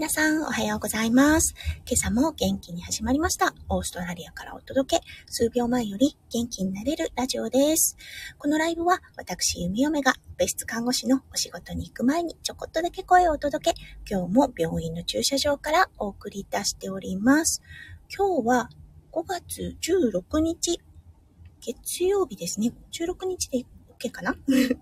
皆さん、おはようございます。今朝も元気に始まりました。オーストラリアからお届け、数秒前より元気になれるラジオです。このライブは、私、弓嫁が別室看護師のお仕事に行く前にちょこっとだけ声をお届け、今日も病院の駐車場からお送り出しております。今日は5月16日、月曜日ですね。16日で OK かな？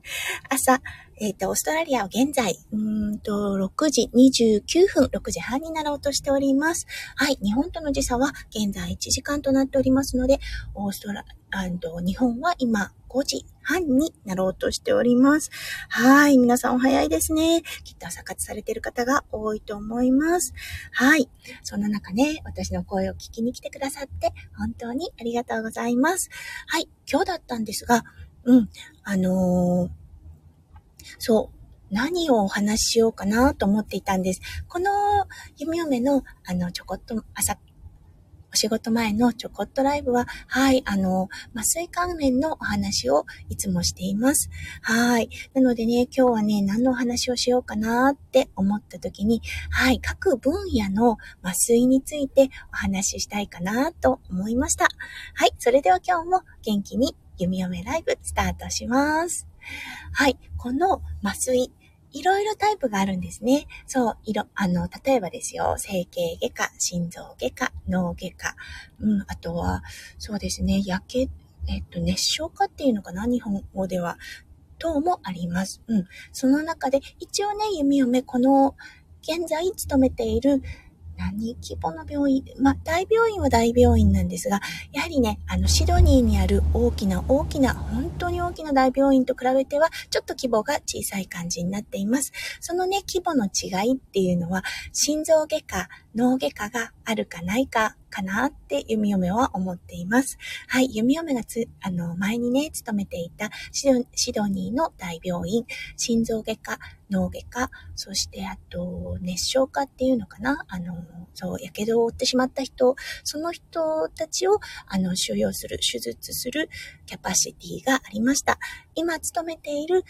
朝、えっ、ー、と、オーストラリアは現在、うんと、6時29分、6時半になろうとしております。はい、日本との時差は現在1時間となっておりますので、オーストラ、と日本は今5時半になろうとしております。はい。皆さんお早いですね。きっと朝活されている方が多いと思います。はい。そんな中ね、私の声を聞きに来てくださって本当にありがとうございます。はい。今日だったんですが、うん。あのー、そう。何をお話ししようかなと思っていたんです。この弓嫁の、あの、ちょこっと朝、お仕事前のちょこっとライブは、はい、あの、麻酔関連のお話をいつもしています。はい。なのでね、今日はね、何のお話をしようかなって思った時に、はい、各分野の麻酔についてお話ししたいかなと思いました。はい、それでは今日も元気に弓嫁ライブスタートします。はい。この麻酔、いろいろタイプがあるんですね。そう、いろ、あの、例えばですよ、整形外科、心臓外科、脳外科、うん、あとは、そうですね、やけ、えっと、熱傷科っていうのかな？日本語では。等もあります。うん。その中で、一応ね、弓嫁、この、現在勤めている何規模の病院？まあ、大病院は大病院なんですが、やはりね、あの、シドニーにある大きな大きな、本当に大きな大病院と比べては、ちょっと規模が小さい感じになっています。そのね、規模の違いっていうのは、心臓外科、脳外科があるかないかかなって弓嫁は思っています。はい、弓嫁がつ、あの、前にね、勤めていたシドシドニーの大病院、心臓外科、脳外科、そしてあと、熱傷科っていうのかな？あの、そう、火傷を負ってしまった人、その人たちを、あの、収容する、手術するキャパシティがありました。今勤めている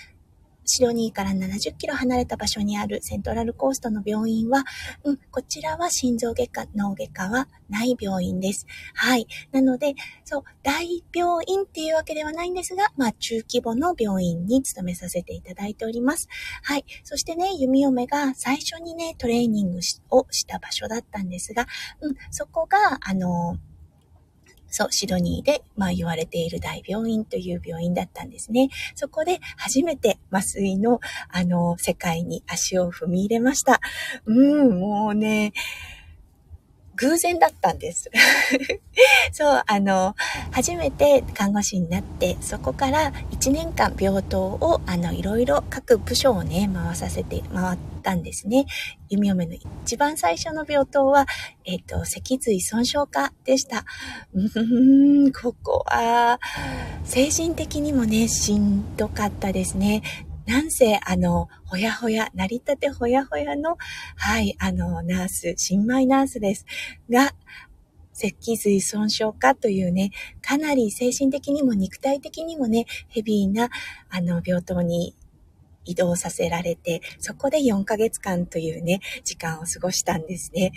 シドニーから70キロ離れた場所にあるセントラルコーストの病院は、うん、こちらは心臓外科、脳外科はない病院です。はい。なので、そう、大病院っていうわけではないんですが、まあ、中規模の病院に勤めさせていただいております。はい。そしてね、弓嫁が最初にね、トレーニングをした場所だったんですが、うん、そこが、あの、そう、シドニーで、まあ言われている大病院という病院だったんですね。そこで初めて麻酔の、あの、世界に足を踏み入れました。うん、もうね、偶然だったんです。そう、あの、初めて看護師になって、そこから1年間病棟を、あの、いろいろ各部署をね、回させて、回ったんですね。弓嫁の一番最初の病棟は、えっ、ー、と、脊髄損傷科でした。うーん、ここは、精神的にもね、しんどかったですね。なんせ、あの、ほやほや、成り立てほやほやの、はい、あの、ナース、新米ナースです。が、脊髄損傷科というね、かなり精神的にも肉体的にもね、ヘビーな、あの、病棟に移動させられて、そこで4ヶ月間というね、時間を過ごしたんですね。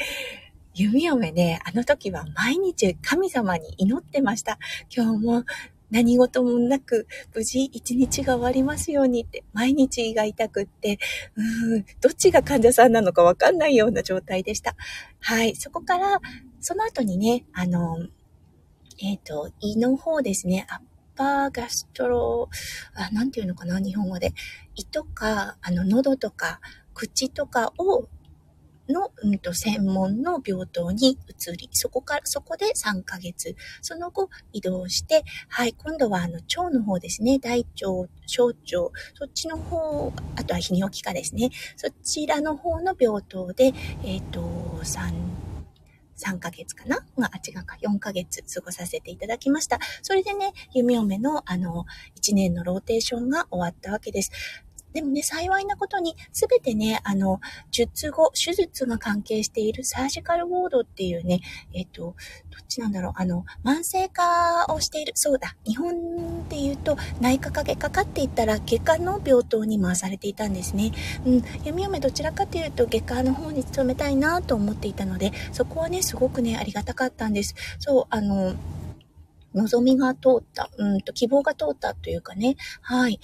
弓嫁ね、あの時は毎日神様に祈ってました。今日も何事もなく無事一日が終わりますようにって毎日胃が痛くって、うーん、どっちが患者さんなのかわかんないような状態でした。はい。そこから、その後にね、あの、えっ、ー、と、胃の方ですね、アッパーガストロ、あ、なんていうのかな、日本語で。胃とか、あの、喉とか、口とかをの、うんと、専門の病棟に移り、そこから、そこで3ヶ月、その後移動して、はい、今度はあの、腸の方ですね、大腸、小腸、そっちの方、あとは泌尿器科ですね、そちらの方の病棟で、えっ、ー、と、3、3ヶ月かな？まあ、違うか、4ヶ月過ごさせていただきました。それでね、弓嫁のあの、1年のローテーションが終わったわけです。でもね、幸いなことに、すべてね、あの、術後、手術が関係しているサージカルウォードっていうね、えっ、と、どっちなんだろう、あの、慢性化をしている、そうだ、日本で言うと、内科か外科かって言ったら、外科の病棟に回されていたんですね。うん、弓嫁どちらかというと、外科の方に勤めたいなと思っていたので、そこはね、すごくね、ありがたかったんです。そう、あの、望みが通った、うんと、希望が通ったというかね、はい。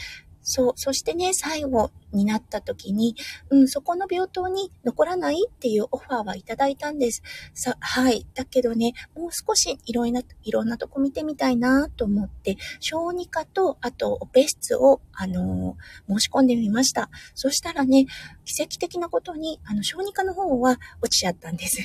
そう、そしてね、最後になった時に、うん、そこの病棟に残らないっていうオファーはいただいたんです。さ、はい。だけどね、もう少しいろんな、いろんなとこ見てみたいなと思って、小児科と、あと、オペ室を、あのー、申し込んでみました。そしたらね、奇跡的なことに、あの、小児科の方は落ちちゃったんです。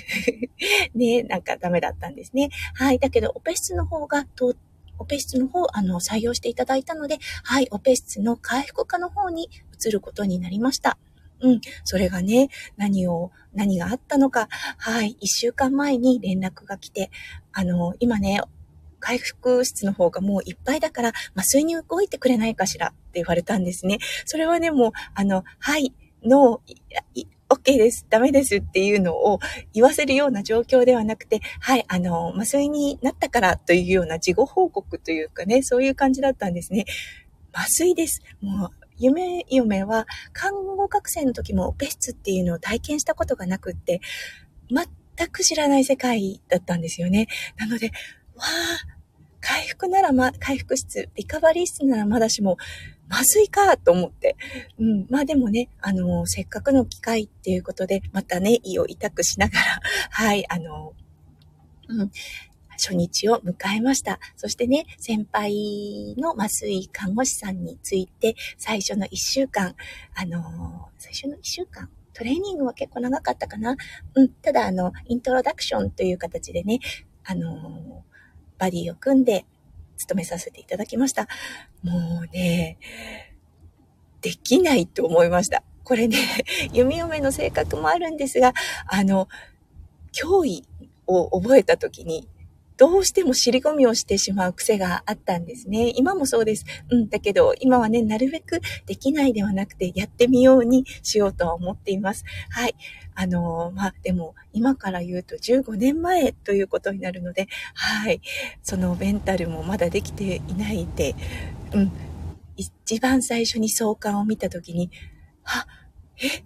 ね、なんかダメだったんですね。はい。だけど、オペ室の方が通って、オペ室の方、あの、採用していただいたので、はい、オペ室の回復科の方に移ることになりました。うん。それがね、何を、何があったのか、はい、一週間前に連絡が来て、あの、今ね、回復室の方がもういっぱいだから、麻酔に動いてくれないかしらって言われたんですね。それはね、もう、あの、はい、ノー、OK です、ダメですっていうのを言わせるような状況ではなくて、はい、あの、麻酔になったからというような事後報告というかね、そういう感じだったんですね。麻酔です。もう、夢、嫁は、看護学生の時もオペ室っていうのを体験したことがなくって、全く知らない世界だったんですよね。なので、わあ、回復ならま、回復室、リカバリー室ならまだしも、まずいかと思って。うん。まあでもね、あの、せっかくの機会っていうことで、またね、胃を痛くしながら、はい、あの、うん。初日を迎えました。そしてね、先輩の麻酔看護師さんについて、最初の一週間、あの最初の一週間、トレーニングは結構長かったかな？うん。ただ、あの、イントロダクションという形でね、あのバディを組んで、務めさせていただきました。もうね、できないと思いました。これね、弓嫁の性格もあるんですが、あの、脅威を覚えた時に、どうしても尻込みをしてしまう癖があったんですね。今もそうです。うん、だけど、今はね、なるべくできないではなくて、やってみようにしようとは思っています。はい。あの、まあ、でも、今から言うと15年前ということになるので、はい。そのメンタルもまだできていないで、うん。一番最初に相関を見たときに、は、え？っ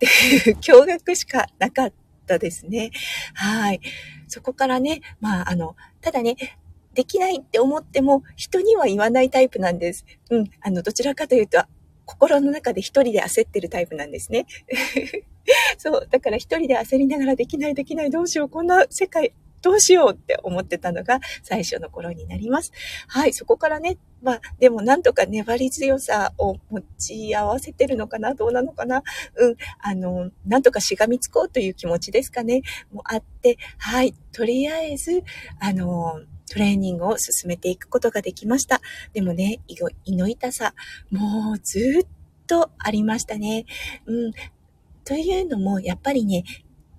て驚愕しかなかったですね。はい。そこからね、まあ、あの、ただね、できないって思っても人には言わないタイプなんです。うん。あの、どちらかというと、心の中で一人で焦ってるタイプなんですね。そう。だから一人で焦りながらできないできないどうしようこんな世界どうしようって思ってたのが最初の頃になります。はい、そこからね、まあ、でもなんとか粘り強さを持ち合わせてるのかなどうなのかなうん、あの、なんとかしがみつこうという気持ちですかねもあって、はい、とりあえず、あの、トレーニングを進めていくことができました。でもね、胃の痛さ、もうずっとありましたね。うん。というのも、やっぱりね、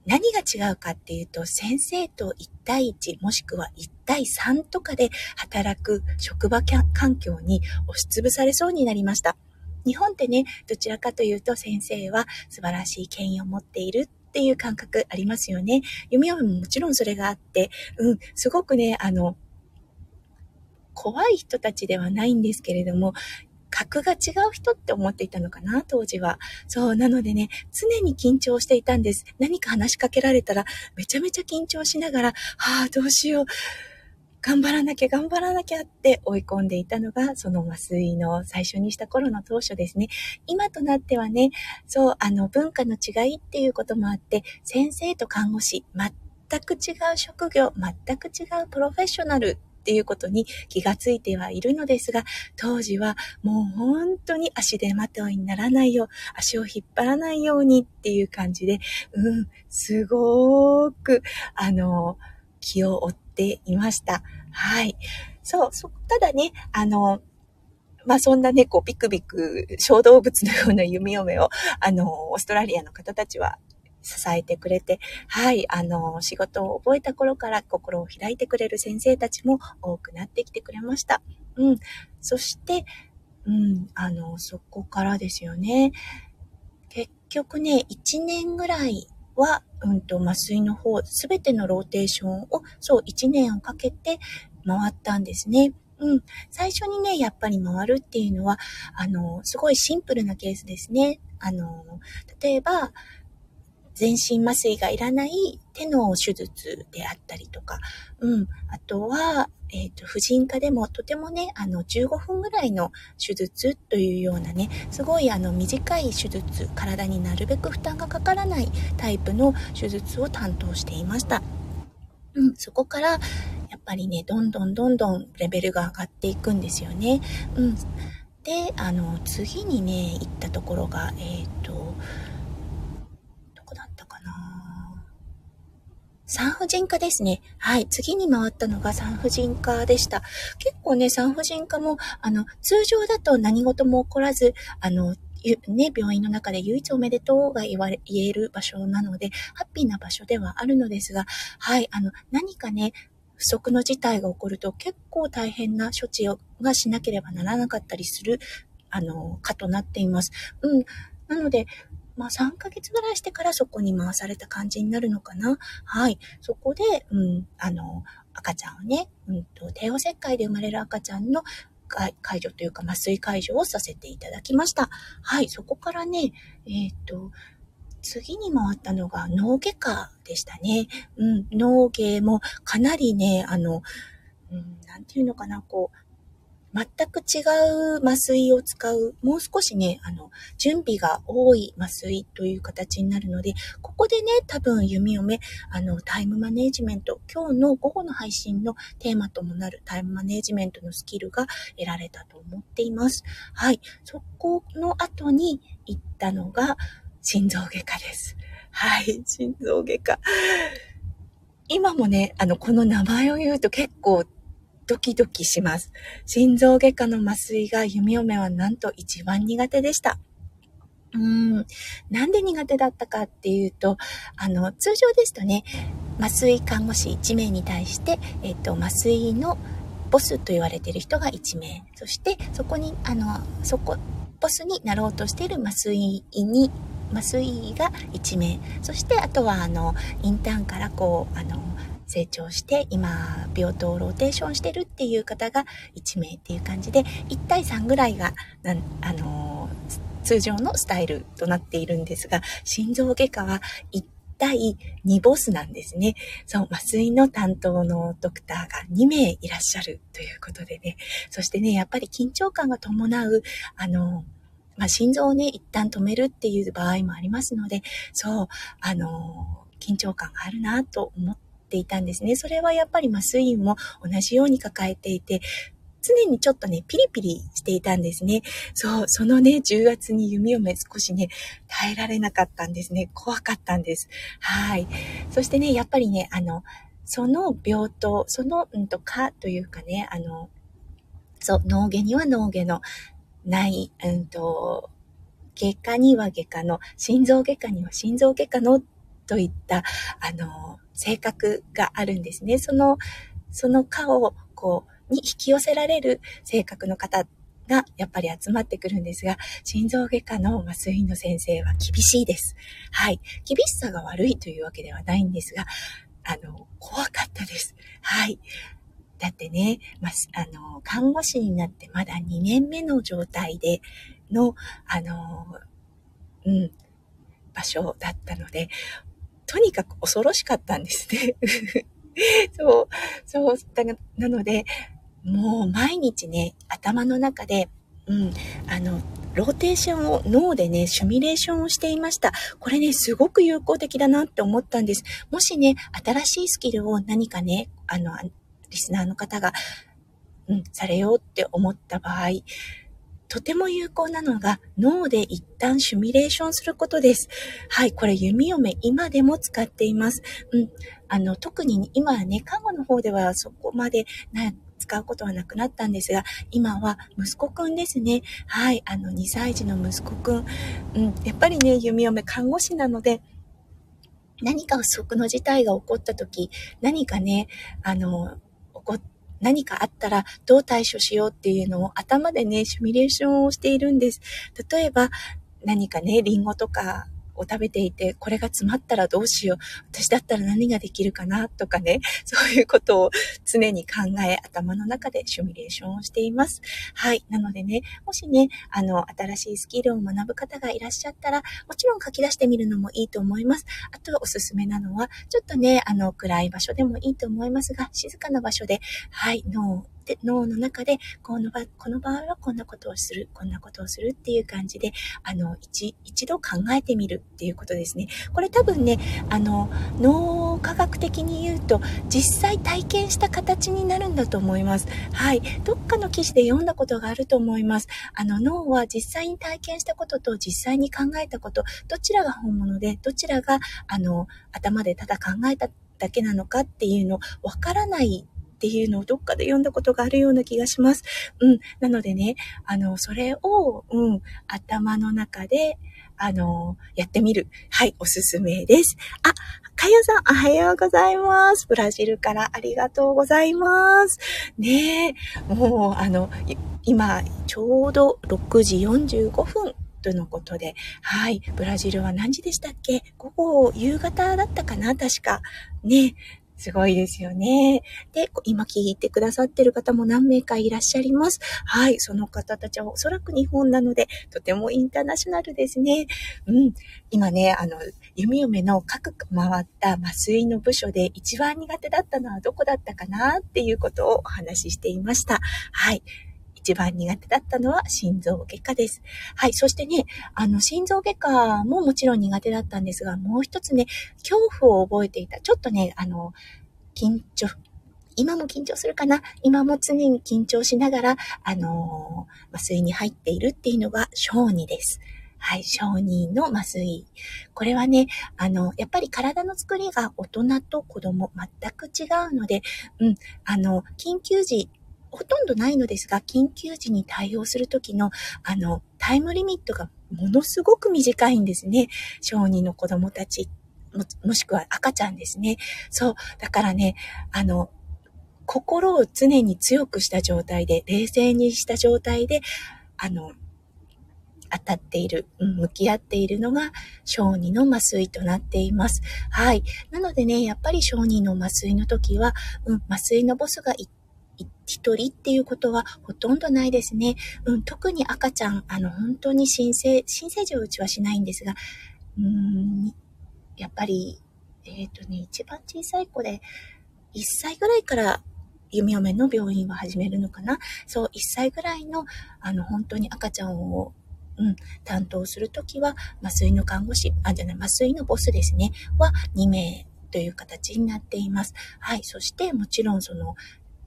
何が違うかっていうと、先生と1対1もしくは1対3とかで働く職場環境に押しつぶされそうになりました。日本ってね、どちらかというと先生は素晴らしい権威を持っているっていう感覚ありますよね。読み読みももちろんそれがあって、うん、すごくね、あの、怖い人たちではないんですけれども、格が違う人って思っていたのかな、当時は。そう、なのでね、常に緊張していたんです。何か話しかけられたら、めちゃめちゃ緊張しながら、はあ、どうしよう。頑張らなきゃ、頑張らなきゃって追い込んでいたのが、その麻酔の最初にした頃の当初ですね。今となってはね、そう、あの、文化の違いっていうこともあって、先生と看護師、全く違う職業、全く違うプロフェッショナルっていうことに気がついてはいるのですが、当時はもう本当に足手まといにならないよう、足を引っ張らないようにっていう感じで、うん、すごーく、あの、気を負っていました。はい。そう、そ、ただね、あの、まあそんなね、こう、ビクビク、小動物のような弓嫁を、あの、オーストラリアの方たちは支えてくれて、はい、あの、仕事を覚えた頃から心を開いてくれる先生たちも多くなってきてくれました。うん。そして、うん、あの、そこからですよね。結局ね、1年ぐらいは、うんと、麻酔の方、すべてのローテーションを、そう、1年をかけて回ったんですね。うん。最初にね、やっぱり回るっていうのは、あの、すごいシンプルなケースですね。あの、例えば、全身麻酔がいらない手の手術であったりとか、うん。あとは、えっ、ー、と、婦人科でもとてもね、あの、15分ぐらいの手術というようなね、すごいあの、短い手術、体になるべく負担がかからないタイプの手術を担当していました。うん、そこから、やっぱりね、どんどんどんどんレベルが上がっていくんですよね。うん。で、あの、次にね、行ったところが、えっ、ー、と、産婦人科ですね。はい。次に回ったのが産婦人科でした。結構ね、産婦人科も、あの、通常だと何事も起こらず、あの、ね、病院の中で唯一おめでとうが言われ、言える場所なので、ハッピーな場所ではあるのですが、はい、あの、何かね、不測の事態が起こると結構大変な処置をがしなければならなかったりする、あの、かとなっています。うん。なので、まあ3ヶ月ぐらいしてからそこに回された感じになるのかな。はい。そこで、うん、あの、赤ちゃんをね、うんと、帝王切開で生まれる赤ちゃんの解除というか麻酔解除をさせていただきました。はい。そこからね、えっ、ー、と、次に回ったのが脳外科でしたね。うん、脳外もかなりね、あの、うん、なんていうのかな、こう、全く違う麻酔を使う、もう少しね、あの、準備が多い麻酔という形になるので、ここでね、多分弓嫁、あの、タイムマネジメント、今日の午後の配信のテーマともなるタイムマネジメントのスキルが得られたと思っています。はい。そこの後に行ったのが、心臓外科です。はい。心臓外科。今もね、あの、この名前を言うと結構ドキドキします。心臓外科の麻酔が弓嫁はなんと一番苦手でした。うーん。なんで苦手だったかっていうと、あの、通常ですとね、麻酔看護師1名に対して、えっと、麻酔のボスと言われてる人が1名。そして、そこに、あの、そこ、ボスになろうとしている麻酔に、麻酔が1名。そして、あとは、あの、インターンからこう、あの、成長して今病棟ローテーションしてるっていう方が1名っていう感じで1対3ぐらいがなあの、通常のスタイルとなっているんですが心臓外科は1対2ボスなんですね。そう、麻酔の担当のドクターが2名いらっしゃるということでね。そしてね、やっぱり緊張感が伴う、あの、まあ、心臓をね、一旦止めるっていう場合もありますので、そう、あの、緊張感があるなと思って、ていたんですね。それはやっぱり麻酔も同じように抱えていて、常にちょっとね、ピリピリしていたんですね。そう、そのね、10月に弓嫁少しね、耐えられなかったんですね。怖かったんです。はい。そしてね、やっぱりね、あの、その病棟、その、うんと、かというかね、あの、そう、脳外には脳外のない、うんと、外科には外科の、心臓外科には心臓外科のといった、あの、性格があるんですね。その、その科を、こう、に引き寄せられる性格の方がやっぱり集まってくるんですが、心臓外科の麻酔の先生は厳しいです。はい。厳しさが悪いというわけではないんですが、あの、怖かったです。はい。だってね、まあの、看護師になってまだ2年目の状態での、あの、うん、場所だったので、とにかく恐ろしかったんですね。そう、そう、なので、もう毎日ね、頭の中で、うん、あの、ローテーションを脳でね、シミュレーションをしていました。これね、すごく有効的だなって思ったんです。もしね、新しいスキルを何かね、あの、リスナーの方が、うん、されようって思った場合、とても有効なのが脳で一旦シミュレーションすることです。はい、これ弓嫁今でも使っています。うん、あの、特に今はね、看護の方ではそこまでな使うことはなくなったんですが、今は息子くんですね。はい、あの、2歳児の息子くん。うん、やっぱりね、弓嫁看護師なので、何か不測の事態が起こった時、何かね、あの、起こっ何かあったらどう対処しようっていうのを頭でね、シミュレーションをしているんです。例えば、何かね、リンゴとかを食べていて、これが詰まったらどうしよう。私だったら何ができるかなとかね、そういうことを常に考え、頭の中でシミュレーションをしています。はい。なのでね、もしね、あの、新しいスキルを学ぶ方がいらっしゃったら、もちろん書き出してみるのもいいと思います。あとおすすめなのは、ちょっとね、あの、暗い場所でもいいと思いますが、静かな場所で、はい、脳で脳の中でこの場、この場合はこんなことをする、こんなことをするっていう感じで、あの、一、一度考えてみるっていうことですね。これ多分ね、あの、脳科学的に言うと、実際体験した形になるんだと思います。はい。どっかの記事で読んだことがあると思います。あの、脳は実際に体験したことと実際に考えたこと、どちらが本物で、どちらが、あの、頭でただ考えただけなのかっていうのわからないっていうのをどっかで読んだことがあるような気がします。うん。なのでね、あの、それを、うん、頭の中で、あの、やってみる。はい、おすすめです。あ、かよさん、おはようございます。ブラジルからありがとうございます。ねえ、もう、あの、今、ちょうど6時45分とのことで、はい、ブラジルは何時でしたっけ？午後、夕方だったかな？確か。ね、すごいですよね。で、今聞いてくださってる方も何名かいらっしゃいます。はい。その方たちはおそらく日本なので、とてもインターナショナルですね。うん。今ね、あの、弓嫁の各回った麻酔の部署で一番苦手だったのはどこだったかなっていうことをお話ししていました。はい。一番苦手だったのは心臓外科です。はい。そしてね、あの、心臓外科ももちろん苦手だったんですが、もう一つね、恐怖を覚えていた。ちょっとね、あの、緊張、今も緊張するかな？今も常に緊張しながら、あのー、麻酔に入っているっていうのが小児です。はい、小児の麻酔。これはね、あの、やっぱり体の作りが大人と子供全く違うので、うん、あの、緊急時ほとんどないのですが、緊急時に対応するときの、あの、タイムリミットがものすごく短いんですね。小児の子供たち、も、もしくは赤ちゃんですね。そう。だからね、あの、心を常に強くした状態で、冷静にした状態で、あの、当たっている、向き合っているのが小児の麻酔となっています。はい。なのでね、やっぱり小児の麻酔の時は、うん、麻酔のボスが一一人っていうことはほとんどないですね。うん、特に赤ちゃん、あの、本当に新生、新生児をうちはしないんですが、うーん、やっぱり、えっ、ー、とね、一番小さい子で、1歳ぐらいから弓嫁の病院は始めるのかなそう、1歳ぐらいの、あの、本当に赤ちゃんを、うん、担当するときは、麻酔の看護師、あ、じゃない、麻酔のボスですね、は2名という形になっています。はい。そして、もちろん、その、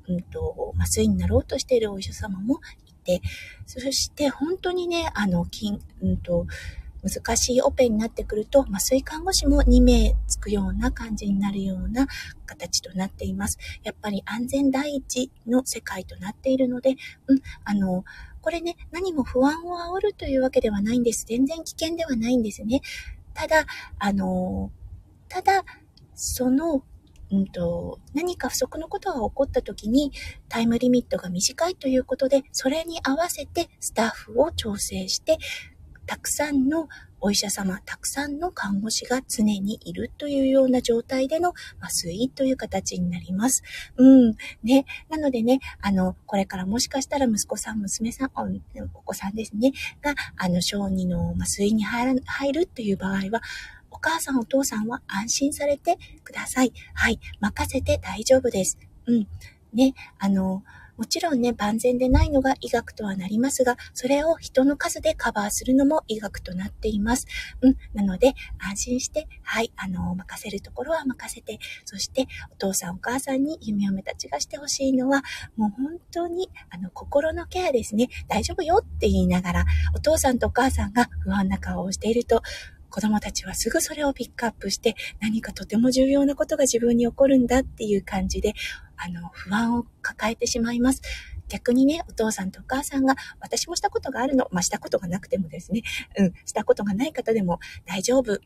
うんと、麻酔になろうとしているお医者様もいて、そして本当にね、あの、金、うんと、難しいオペになってくると、麻酔看護師も2名つくような感じになるような形となっています。やっぱり安全第一の世界となっているので、うん、あの、これね、何も不安を煽るというわけではないんです。全然危険ではないんですね。ただ、あの、ただ、そのうんと、何か不足のことが起こった時にタイムリミットが短いということで、それに合わせてスタッフを調整して、たくさんのお医者様、たくさんの看護師が常にいるというような状態での麻酔という形になります。うん。ね。なのでね、あの、これからもしかしたら息子さん、娘さん、お子さんですね、が、あの、小児の麻酔に入るという場合は、お母さんお父さんは安心されてください。はい。任せて大丈夫です。うん。ね、あの、もちろんね、万全でないのが医学とはなりますが、それを人の数でカバーするのも医学となっています。うん。なので、安心して、はい、あの、任せるところは任せて、そして、お父さんお母さんに夢嫁たちがしてほしいのは、もう本当に、あの、心のケアですね。大丈夫よって言いながら、お父さんとお母さんが不安な顔をしていると、子供たちはすぐそれをピックアップして何かとても重要なことが自分に起こるんだっていう感じで、あの、不安を抱えてしまいます。逆にね、お父さんとお母さんが、私もしたことがあるの、まあ、したことがなくてもですね、うん、したことがない方でも大丈夫、うん、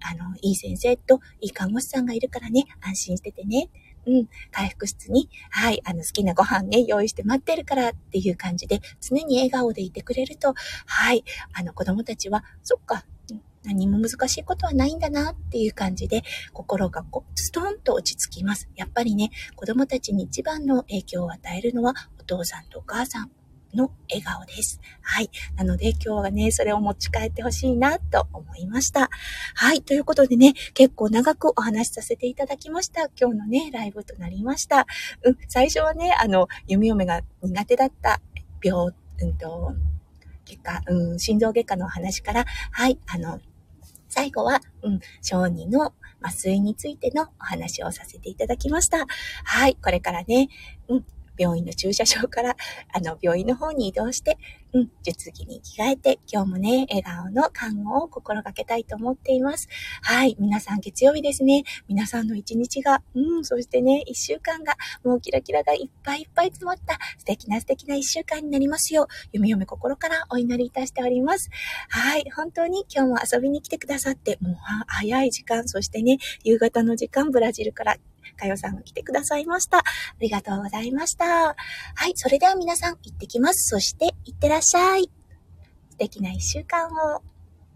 あの、いい先生といい看護師さんがいるからね、安心しててね、うん、回復室に、はい、あの、好きなご飯ね、用意して待ってるからっていう感じで、常に笑顔でいてくれると、はい、あの、子供たちは、そっか、何も難しいことはないんだなっていう感じで、心がこう、ストンと落ち着きます。やっぱりね、子供たちに一番の影響を与えるのは、お父さんとお母さんの笑顔です。はい。なので今日はね、それを持ち帰ってほしいなと思いました。はい。ということでね、結構長くお話しさせていただきました。今日のね、ライブとなりました。うん、最初はね、あの、弓嫁が苦手だった病、うんと、結果、うん、心臓外科の話から、はい、あの、最後は、うん、小児の麻酔についてのお話をさせていただきました。はい、これからね、うん、病院の駐車場から、あの、病院の方に移動して、うん、術着に着替えて、今日もね、笑顔の看護を心がけたいと思っています。はい、皆さん月曜日ですね。皆さんの一日が、うん、そしてね、一週間が、もうキラキラがいっぱいいっぱい詰まった素敵な素敵な一週間になりますよう、夢嫁心からお祈りいたしております。はい、本当に今日も遊びに来てくださって、もう早い時間、そしてね、夕方の時間、ブラジルからかよさんが来てくださいました。ありがとうございました。はい、それでは皆さん行ってきます。そして、行ってらっしゃい。素敵な一週間を。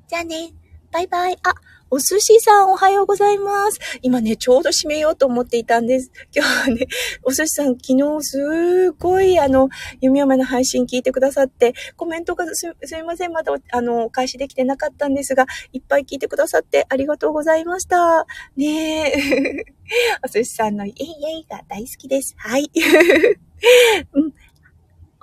じゃあね。バイバイ。あ、お寿司さんおはようございます。今ね、ちょうど閉めようと思っていたんです。今日はね、お寿司さん昨日すごいあの、弓嫁の配信聞いてくださって、コメントがすすいません、まだあの、お返しできてなかったんですが、いっぱい聞いてくださってありがとうございました。ねえ。お寿司さんのイエイイエイが大好きです。はい。うん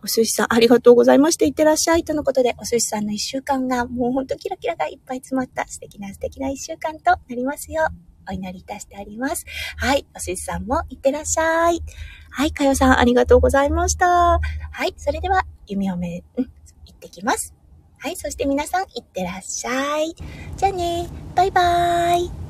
お寿司さん、ありがとうございまして、いってらっしゃい。とのことで、お寿司さんの一週間が、もうほんとキラキラがいっぱい詰まった素敵な素敵な一週間となりますよ、お祈りいたしております。はい。お寿司さんもいってらっしゃい。はい。かよさん、ありがとうございました。はい。それでは、弓嫁、うん、行ってきます。はい。そして皆さん、いってらっしゃい。じゃあね。バイバーイ。